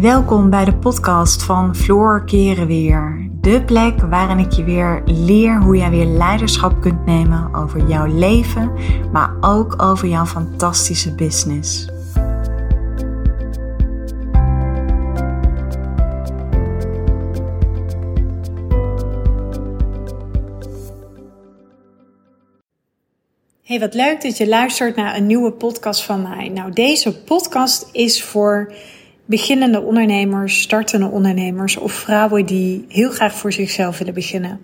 Welkom bij de podcast van Floor Keren Weer. De plek waarin ik je weer leer hoe jij weer leiderschap kunt nemen over jouw leven, maar ook over jouw fantastische business. Hey, wat leuk dat je luistert naar een nieuwe podcast van mij. Nou, deze podcast is voor beginnende ondernemers, startende ondernemers of vrouwen die heel graag voor zichzelf willen beginnen.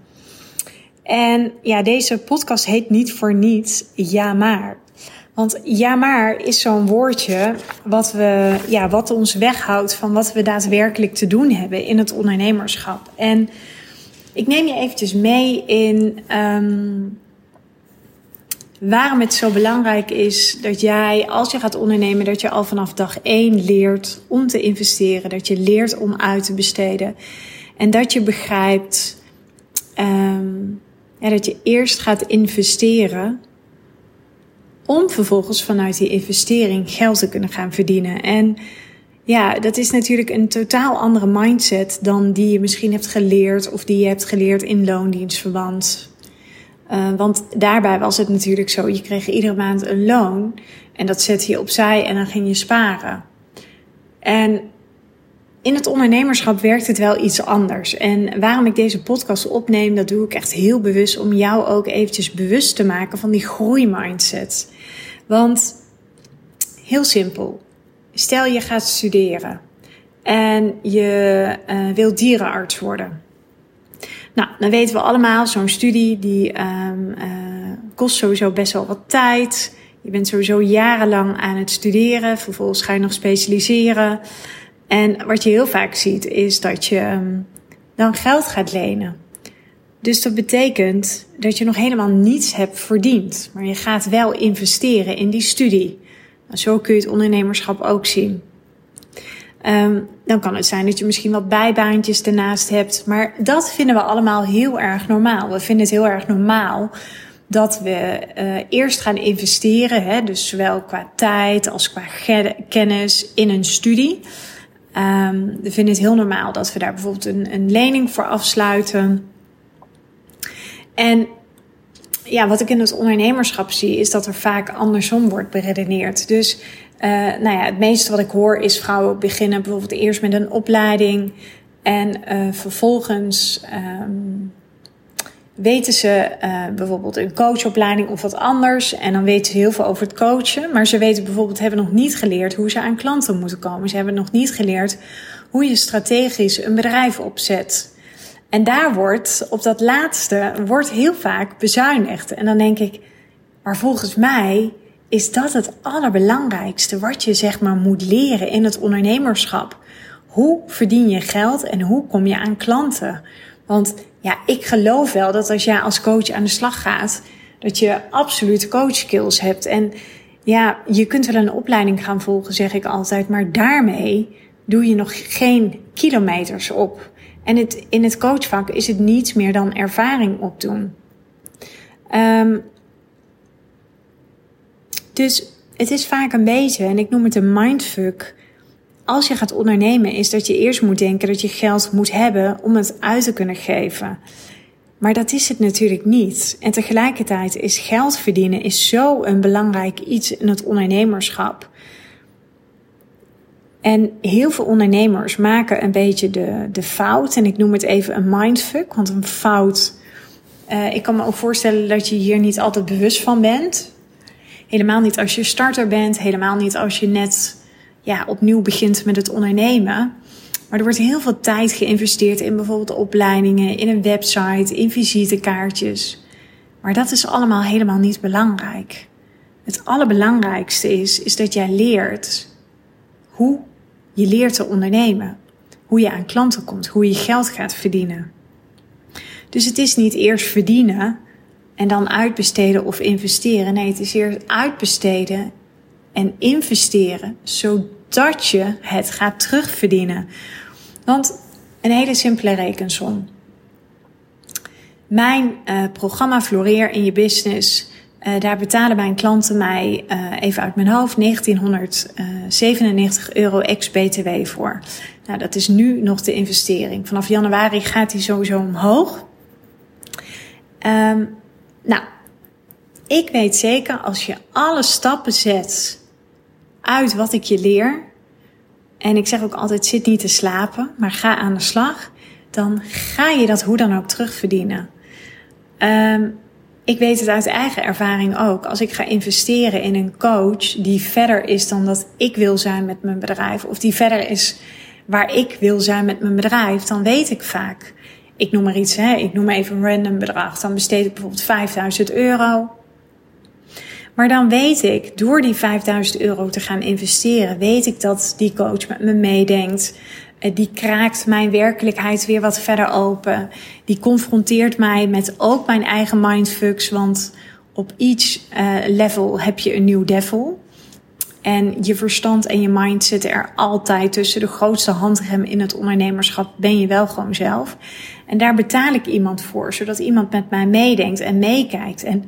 En ja, deze podcast heet niet voor niets ja maar. Want ja maar is zo'n woordje wat, we, ja, wat ons weghoudt van wat we daadwerkelijk te doen hebben in het ondernemerschap. En ik neem je eventjes mee in um, waarom het zo belangrijk is dat jij, als je gaat ondernemen, dat je al vanaf dag één leert om te investeren. Dat je leert om uit te besteden. En dat je begrijpt ja, dat je eerst gaat investeren. Om vervolgens vanuit die investering geld te kunnen gaan verdienen. En ja, dat is natuurlijk een totaal andere mindset dan die je misschien hebt geleerd of die je hebt geleerd in loondienstverband uh, want daarbij was het natuurlijk zo, je kreeg iedere maand een loon en dat zette je opzij en dan ging je sparen. En in het ondernemerschap werkt het wel iets anders. En waarom ik deze podcast opneem, dat doe ik echt heel bewust om jou ook eventjes bewust te maken van die groeimindset. Want heel simpel, stel je gaat studeren en je uh, wilt dierenarts worden. Nou, dan weten we allemaal, zo'n studie die um, uh, kost sowieso best wel wat tijd. Je bent sowieso jarenlang aan het studeren. Vervolgens ga je nog specialiseren. En wat je heel vaak ziet, is dat je um, dan geld gaat lenen. Dus dat betekent dat je nog helemaal niets hebt verdiend. Maar je gaat wel investeren in die studie. Nou, zo kun je het ondernemerschap ook zien. Um, dan kan het zijn dat je misschien wat bijbaantjes ernaast hebt. Maar dat vinden we allemaal heel erg normaal. We vinden het heel erg normaal dat we uh, eerst gaan investeren. Hè, dus zowel qua tijd als qua kennis in een studie. Um, we vinden het heel normaal dat we daar bijvoorbeeld een, een lening voor afsluiten. En ja, wat ik in het ondernemerschap zie, is dat er vaak andersom wordt beredeneerd. Dus uh, nou ja, het meeste wat ik hoor is vrouwen beginnen bijvoorbeeld eerst met een opleiding en uh, vervolgens um, weten ze uh, bijvoorbeeld een coachopleiding of wat anders. En dan weten ze heel veel over het coachen. Maar ze weten bijvoorbeeld, hebben nog niet geleerd hoe ze aan klanten moeten komen. Ze hebben nog niet geleerd hoe je strategisch een bedrijf opzet. En daar wordt, op dat laatste, wordt heel vaak bezuinigd. En dan denk ik, maar volgens mij is dat het allerbelangrijkste wat je zeg maar moet leren in het ondernemerschap. Hoe verdien je geld en hoe kom je aan klanten? Want ja, ik geloof wel dat als jij als coach aan de slag gaat, dat je absoluut coach skills hebt. En ja, je kunt wel een opleiding gaan volgen, zeg ik altijd, maar daarmee doe je nog geen kilometers op. En het, in het coachvak is het niets meer dan ervaring opdoen. Um, dus het is vaak een beetje, en ik noem het een mindfuck. Als je gaat ondernemen, is dat je eerst moet denken dat je geld moet hebben om het uit te kunnen geven. Maar dat is het natuurlijk niet. En tegelijkertijd is geld verdienen is zo een belangrijk iets in het ondernemerschap. En heel veel ondernemers maken een beetje de, de fout, en ik noem het even een mindfuck, want een fout. Uh, ik kan me ook voorstellen dat je hier niet altijd bewust van bent. Helemaal niet als je starter bent, helemaal niet als je net ja, opnieuw begint met het ondernemen. Maar er wordt heel veel tijd geïnvesteerd in bijvoorbeeld opleidingen, in een website, in visitekaartjes. Maar dat is allemaal helemaal niet belangrijk. Het allerbelangrijkste is, is dat jij leert hoe je leert te ondernemen. Hoe je aan klanten komt, hoe je geld gaat verdienen. Dus het is niet eerst verdienen en dan uitbesteden of investeren. Nee, het is eerst uitbesteden en investeren, zodat je het gaat terugverdienen. Want een hele simpele rekensom. Mijn uh, programma Floreer in je business. Uh, daar betalen mijn klanten mij uh, even uit mijn hoofd 1997 euro ex-BTW voor. Nou, dat is nu nog de investering. Vanaf januari gaat die sowieso omhoog. Um, nou, ik weet zeker als je alle stappen zet uit wat ik je leer. En ik zeg ook altijd: zit niet te slapen, maar ga aan de slag. Dan ga je dat hoe dan ook terugverdienen. Um, ik weet het uit eigen ervaring ook. Als ik ga investeren in een coach die verder is dan dat ik wil zijn met mijn bedrijf, of die verder is waar ik wil zijn met mijn bedrijf, dan weet ik vaak. Ik noem maar iets, hè, ik noem even een random bedrag. Dan besteed ik bijvoorbeeld 5000 euro. Maar dan weet ik, door die 5000 euro te gaan investeren, weet ik dat die coach met me meedenkt. Eh, die kraakt mijn werkelijkheid weer wat verder open. Die confronteert mij met ook mijn eigen mindfucks. Want op each uh, level heb je een nieuw devil. En je verstand en je mind zitten er altijd tussen. De grootste handrem in het ondernemerschap ben je wel gewoon zelf. En daar betaal ik iemand voor, zodat iemand met mij meedenkt en meekijkt. En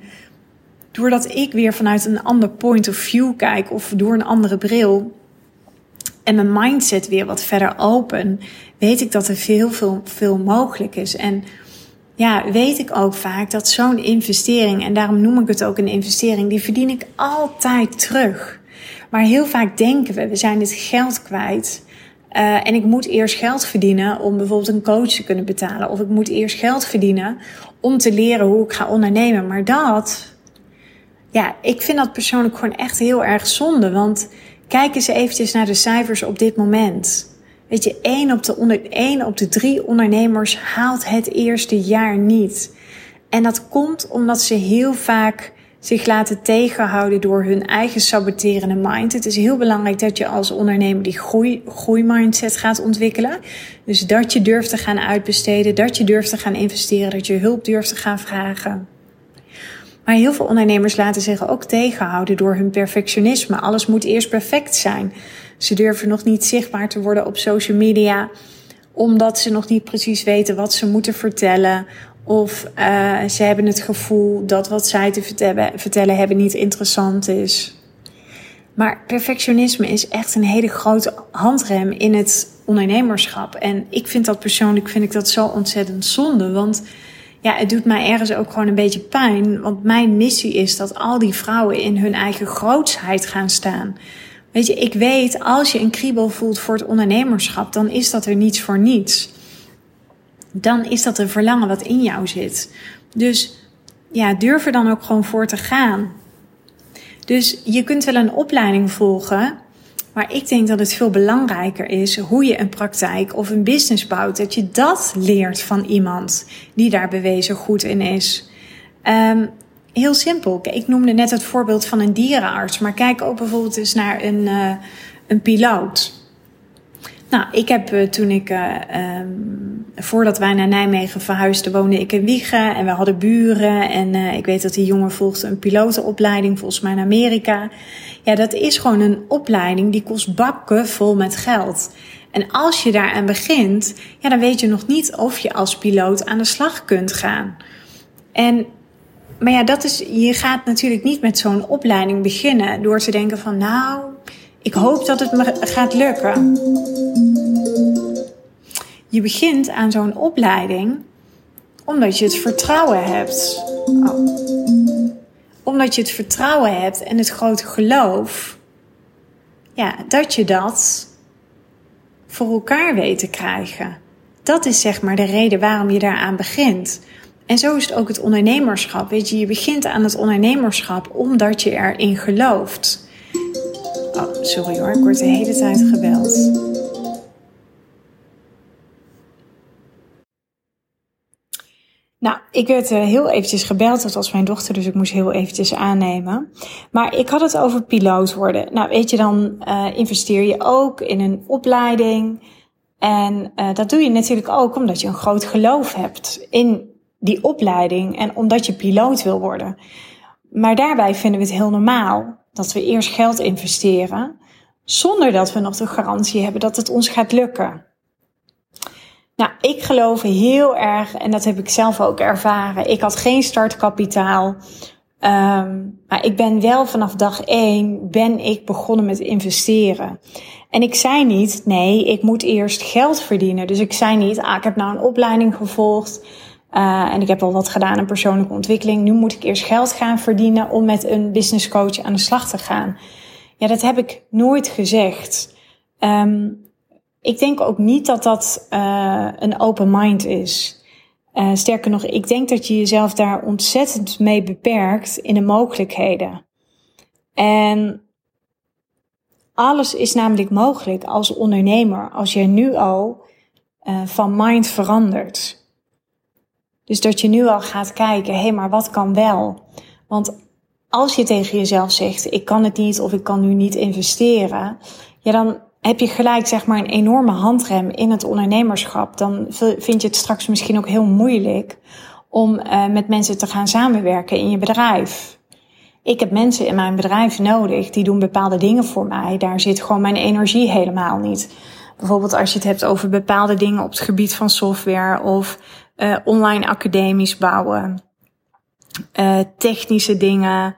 doordat ik weer vanuit een ander point of view kijk of door een andere bril, en mijn mindset weer wat verder open, weet ik dat er veel, veel, veel mogelijk is. En ja, weet ik ook vaak dat zo'n investering, en daarom noem ik het ook een investering, die verdien ik altijd terug. Maar heel vaak denken we, we zijn dit geld kwijt. Uh, en ik moet eerst geld verdienen om bijvoorbeeld een coach te kunnen betalen. Of ik moet eerst geld verdienen om te leren hoe ik ga ondernemen. Maar dat, ja, ik vind dat persoonlijk gewoon echt heel erg zonde. Want Kijk eens eventjes naar de cijfers op dit moment. Weet je, 1 op de, onder, 1 op de 3 ondernemers haalt het eerste jaar niet. En dat komt omdat ze heel vaak zich laten tegenhouden door hun eigen saboterende mind. Het is heel belangrijk dat je als ondernemer die groei, groeimindset gaat ontwikkelen. Dus dat je durft te gaan uitbesteden, dat je durft te gaan investeren, dat je hulp durft te gaan vragen. Maar heel veel ondernemers laten zich ook tegenhouden door hun perfectionisme. Alles moet eerst perfect zijn. Ze durven nog niet zichtbaar te worden op social media, omdat ze nog niet precies weten wat ze moeten vertellen. Of uh, ze hebben het gevoel dat wat zij te vertellen, vertellen hebben niet interessant is. Maar perfectionisme is echt een hele grote handrem in het ondernemerschap. En ik vind dat persoonlijk vind ik dat zo ontzettend zonde. Want ja, het doet mij ergens ook gewoon een beetje pijn. Want mijn missie is dat al die vrouwen in hun eigen grootsheid gaan staan. Weet je, ik weet, als je een kriebel voelt voor het ondernemerschap, dan is dat er niets voor niets. Dan is dat een verlangen wat in jou zit. Dus ja, durf er dan ook gewoon voor te gaan. Dus je kunt wel een opleiding volgen. Maar ik denk dat het veel belangrijker is hoe je een praktijk of een business bouwt. Dat je dat leert van iemand die daar bewezen goed in is. Um, heel simpel. Ik noemde net het voorbeeld van een dierenarts. Maar kijk ook bijvoorbeeld eens naar een, uh, een piloot. Nou, ik heb uh, toen ik, uh, um, voordat wij naar Nijmegen verhuisden, woonde ik in Wiegen en we hadden buren. En uh, ik weet dat die jongen volgde een pilotenopleiding, volgens mij in Amerika. Ja, dat is gewoon een opleiding die kost bakken vol met geld. En als je daaraan begint, ja, dan weet je nog niet of je als piloot aan de slag kunt gaan. En, maar ja, dat is, je gaat natuurlijk niet met zo'n opleiding beginnen door te denken van, nou, ik hoop dat het me gaat lukken. Je begint aan zo'n opleiding omdat je het vertrouwen hebt. Oh. Omdat je het vertrouwen hebt en het grote geloof. Ja, dat je dat voor elkaar weet te krijgen. Dat is zeg maar de reden waarom je daaraan begint. En zo is het ook het ondernemerschap. Weet je, je begint aan het ondernemerschap omdat je erin gelooft. Oh, sorry hoor, ik word de hele tijd gebeld. Nou, ik werd uh, heel eventjes gebeld. Dat was mijn dochter, dus ik moest heel eventjes aannemen. Maar ik had het over piloot worden. Nou, weet je, dan uh, investeer je ook in een opleiding. En uh, dat doe je natuurlijk ook omdat je een groot geloof hebt in die opleiding en omdat je piloot wil worden. Maar daarbij vinden we het heel normaal dat we eerst geld investeren, zonder dat we nog de garantie hebben dat het ons gaat lukken. Nou, ik geloof heel erg, en dat heb ik zelf ook ervaren. Ik had geen startkapitaal. Um, maar ik ben wel vanaf dag één ben ik begonnen met investeren. En ik zei niet, nee, ik moet eerst geld verdienen. Dus ik zei niet, ah, ik heb nou een opleiding gevolgd. Uh, en ik heb al wat gedaan in persoonlijke ontwikkeling. Nu moet ik eerst geld gaan verdienen om met een business coach aan de slag te gaan. Ja, dat heb ik nooit gezegd. Um, ik denk ook niet dat dat uh, een open mind is. Uh, sterker nog, ik denk dat je jezelf daar ontzettend mee beperkt in de mogelijkheden. En alles is namelijk mogelijk als ondernemer als je nu al uh, van mind verandert. Dus dat je nu al gaat kijken, hé, hey, maar wat kan wel? Want als je tegen jezelf zegt, ik kan het niet of ik kan nu niet investeren, ja, dan heb je gelijk zeg maar een enorme handrem in het ondernemerschap. Dan vind je het straks misschien ook heel moeilijk om uh, met mensen te gaan samenwerken in je bedrijf. Ik heb mensen in mijn bedrijf nodig die doen bepaalde dingen voor mij. Daar zit gewoon mijn energie helemaal niet. Bijvoorbeeld als je het hebt over bepaalde dingen op het gebied van software of uh, online academies bouwen, uh, technische dingen,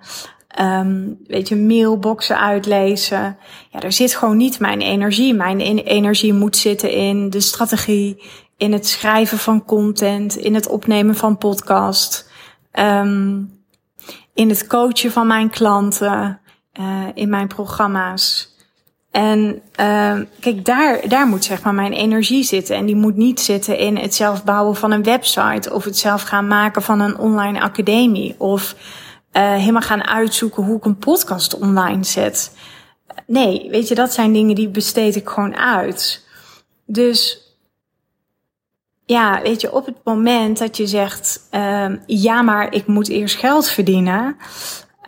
um, weet je, mailboxen uitlezen. Ja, daar zit gewoon niet mijn energie. Mijn energie moet zitten in de strategie, in het schrijven van content, in het opnemen van podcast, um, in het coachen van mijn klanten, uh, in mijn programma's. En uh, kijk, daar, daar moet zeg maar mijn energie zitten. En die moet niet zitten in het zelf bouwen van een website of het zelf gaan maken van een online academie of uh, helemaal gaan uitzoeken hoe ik een podcast online zet. Nee, weet je, dat zijn dingen die besteed ik gewoon uit. Dus ja, weet je, op het moment dat je zegt, uh, ja, maar ik moet eerst geld verdienen.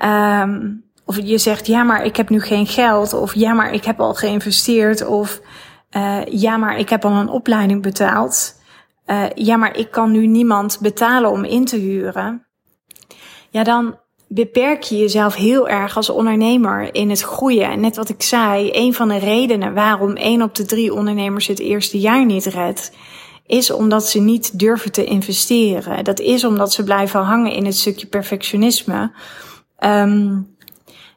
Um, of je zegt, ja, maar ik heb nu geen geld. Of ja, maar ik heb al geïnvesteerd. Of uh, ja, maar ik heb al een opleiding betaald. Uh, ja, maar ik kan nu niemand betalen om in te huren. Ja, dan beperk je jezelf heel erg als ondernemer in het groeien. En net wat ik zei, een van de redenen waarom één op de drie ondernemers het eerste jaar niet redt, is omdat ze niet durven te investeren. Dat is omdat ze blijven hangen in het stukje perfectionisme. Um,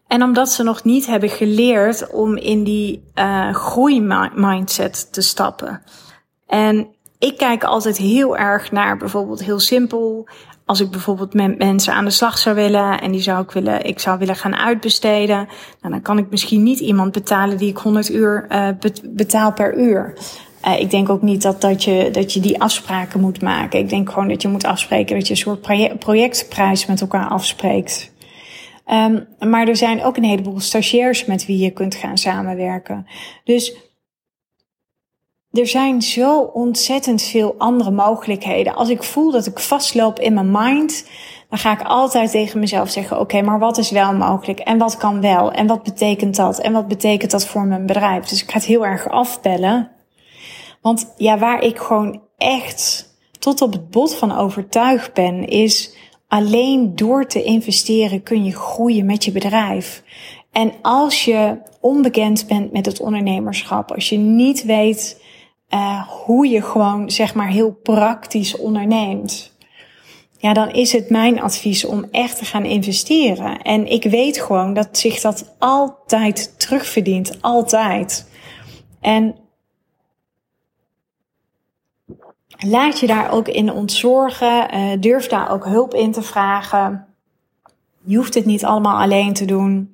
en omdat ze nog niet hebben geleerd om in die uh, groeimindset te stappen. En ik kijk altijd heel erg naar bijvoorbeeld heel simpel. Als ik bijvoorbeeld met mensen aan de slag zou willen en die zou ik willen, ik zou willen gaan uitbesteden, nou, dan kan ik misschien niet iemand betalen die ik 100 uur uh, betaal per uur. Uh, ik denk ook niet dat, dat, je, dat je die afspraken moet maken. Ik denk gewoon dat je moet afspreken dat je een soort projectprijs met elkaar afspreekt. Um, maar er zijn ook een heleboel stagiairs met wie je kunt gaan samenwerken. Dus er zijn zo ontzettend veel andere mogelijkheden. Als ik voel dat ik vastloop in mijn mind, dan ga ik altijd tegen mezelf zeggen: Oké, maar wat is wel mogelijk? En wat kan wel? En wat betekent dat? En wat betekent dat voor mijn bedrijf? Dus ik ga het heel erg afbellen. Want ja, waar ik gewoon echt tot op het bot van overtuigd ben, is alleen door te investeren kun je groeien met je bedrijf. En als je onbekend bent met het ondernemerschap, als je niet weet uh, hoe je gewoon zeg maar heel praktisch onderneemt, ja, dan is het mijn advies om echt te gaan investeren. En ik weet gewoon dat zich dat altijd terugverdient, altijd. En laat je daar ook in ontzorgen. Uh, durf daar ook hulp in te vragen. Je hoeft het niet allemaal alleen te doen.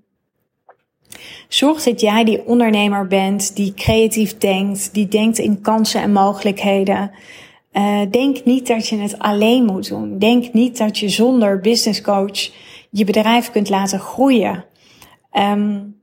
Zorg dat jij die ondernemer bent die creatief denkt, die denkt in kansen en mogelijkheden. Uh, denk niet dat je het alleen moet doen. Denk niet dat je zonder business coach je bedrijf kunt laten groeien. Um,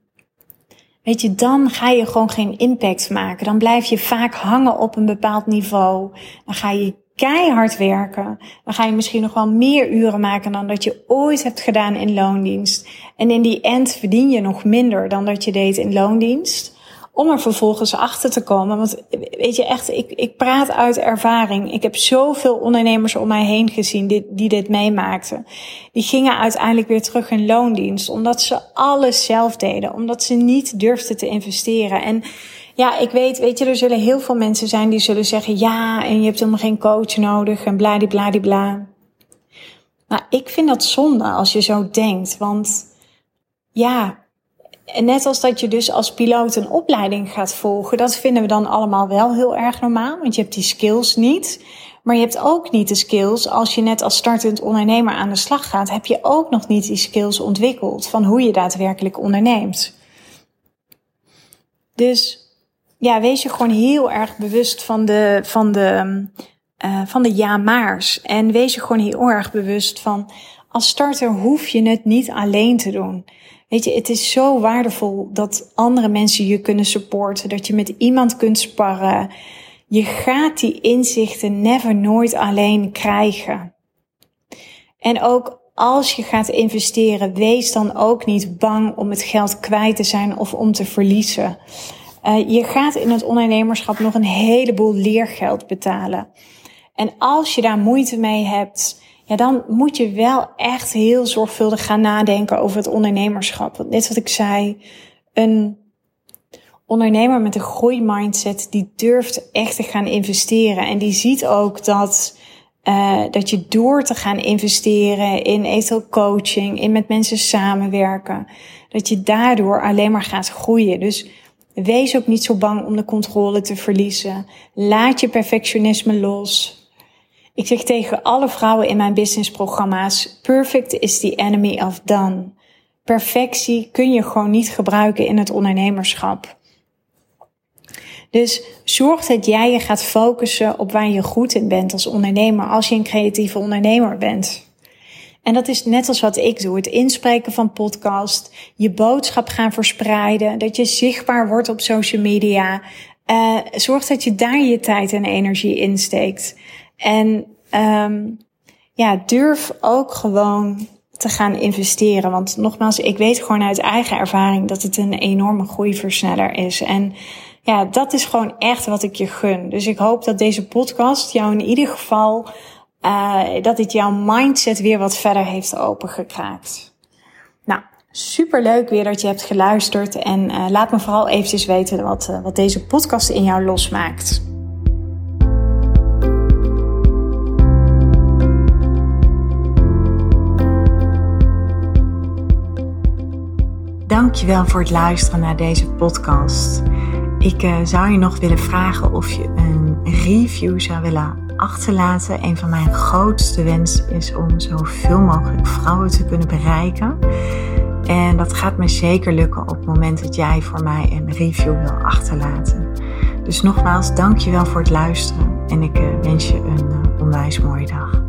Weet je, dan ga je gewoon geen impact maken. Dan blijf je vaak hangen op een bepaald niveau. Dan ga je keihard werken. Dan ga je misschien nog wel meer uren maken dan dat je ooit hebt gedaan in loondienst. En in die end verdien je nog minder dan dat je deed in loondienst om er vervolgens achter te komen. Want weet je echt, ik, ik praat uit ervaring. Ik heb zoveel ondernemers om mij heen gezien die, die dit meemaakten. Die gingen uiteindelijk weer terug in loondienst, omdat ze alles zelf deden, omdat ze niet durfden te investeren. En ja, ik weet, weet je, er zullen heel veel mensen zijn die zullen zeggen, ja, en je hebt helemaal geen coach nodig en bladibladibla. Maar ik vind dat zonde als je zo denkt, want ja, net als dat je dus als piloot een opleiding gaat volgen, dat vinden we dan allemaal wel heel erg normaal, want je hebt die skills niet. Maar je hebt ook niet de skills als je net als startend ondernemer aan de slag gaat, heb je ook nog niet die skills ontwikkeld van hoe je daadwerkelijk onderneemt. Dus ja, wees je gewoon heel erg bewust van de, van de, uh, van de ja-maars. En wees je gewoon heel erg bewust van, als starter hoef je het niet alleen te doen. Weet je, het is zo waardevol dat andere mensen je kunnen supporten, dat je met iemand kunt sparren. Je gaat die inzichten never nooit alleen krijgen. En ook als je gaat investeren, wees dan ook niet bang om het geld kwijt te zijn of om te verliezen. Uh, je gaat in het ondernemerschap nog een heleboel leergeld betalen. En als je daar moeite mee hebt, ja, dan moet je wel echt heel zorgvuldig gaan nadenken over het ondernemerschap. Want net wat ik zei, een ondernemer met een groeimindset, die durft echt te gaan investeren. En die ziet ook dat, uh, dat je door te gaan investeren in eventueel coaching, in met mensen samenwerken, dat je daardoor alleen maar gaat groeien. Dus wees ook niet zo bang om de controle te verliezen. Laat je perfectionisme los. Ik zeg tegen alle vrouwen in mijn businessprogramma's: perfect is the enemy of done. Perfectie kun je gewoon niet gebruiken in het ondernemerschap. Dus zorg dat jij je gaat focussen op waar je goed in bent als ondernemer, als je een creatieve ondernemer bent. En dat is net als wat ik doe: het inspreken van podcast, je boodschap gaan verspreiden, dat je zichtbaar wordt op social media. Uh, zorg dat je daar je tijd en energie in steekt. En um, ja, durf ook gewoon te gaan investeren. Want nogmaals, ik weet gewoon uit eigen ervaring dat het een enorme groeiversneller is. En ja, dat is gewoon echt wat ik je gun. Dus ik hoop dat deze podcast jou in ieder geval, uh, dat dit jouw mindset weer wat verder heeft opengekraakt. Nou, super leuk weer dat je hebt geluisterd. En uh, laat me vooral eventjes weten wat, uh, wat deze podcast in jou losmaakt. Dankjewel voor het luisteren naar deze podcast. Ik zou je nog willen vragen of je een review zou willen achterlaten. Een van mijn grootste wensen is om zoveel mogelijk vrouwen te kunnen bereiken. En dat gaat me zeker lukken op het moment dat jij voor mij een review wil achterlaten. Dus nogmaals, dankjewel voor het luisteren en ik uh, wens je een uh, onwijs mooie dag.